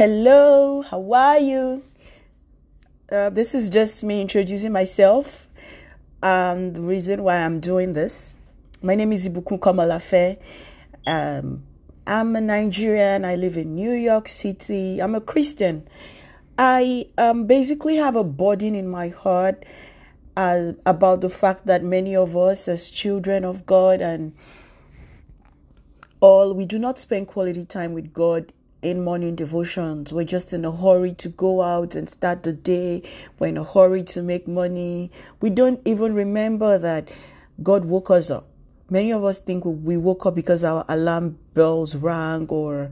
Hello, how are you? Uh, this is just me introducing myself. Um, the reason why I'm doing this. My name is Ibukun Kamalafe. Um, I'm a Nigerian. I live in New York City. I'm a Christian. I um, basically have a burden in my heart uh, about the fact that many of us, as children of God and all, we do not spend quality time with God in morning devotions. We're just in a hurry to go out and start the day. We're in a hurry to make money. We don't even remember that God woke us up. Many of us think we woke up because our alarm bells rang or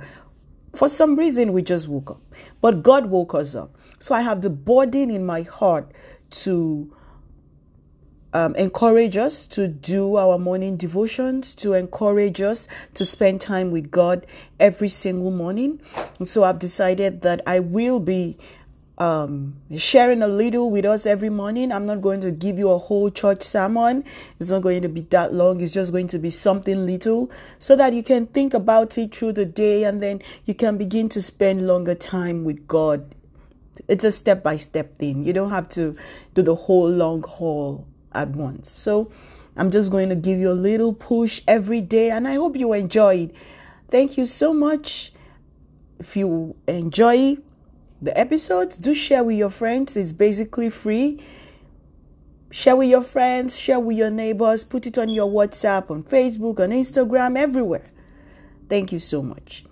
for some reason we just woke up. But God woke us up. So I have the burden in my heart to um, encourage us to do our morning devotions, to encourage us to spend time with God every single morning. And so I've decided that I will be um, sharing a little with us every morning. I'm not going to give you a whole church sermon. It's not going to be that long. It's just going to be something little so that you can think about it through the day and then you can begin to spend longer time with God. It's a step by step thing. You don't have to do the whole long haul at once. So I'm just going to give you a little push every day and I hope you enjoy it. Thank you so much. If you enjoy the episodes, do share with your friends. It's basically free. Share with your friends, share with your neighbors, put it on your WhatsApp, on Facebook, on Instagram, everywhere. Thank you so much.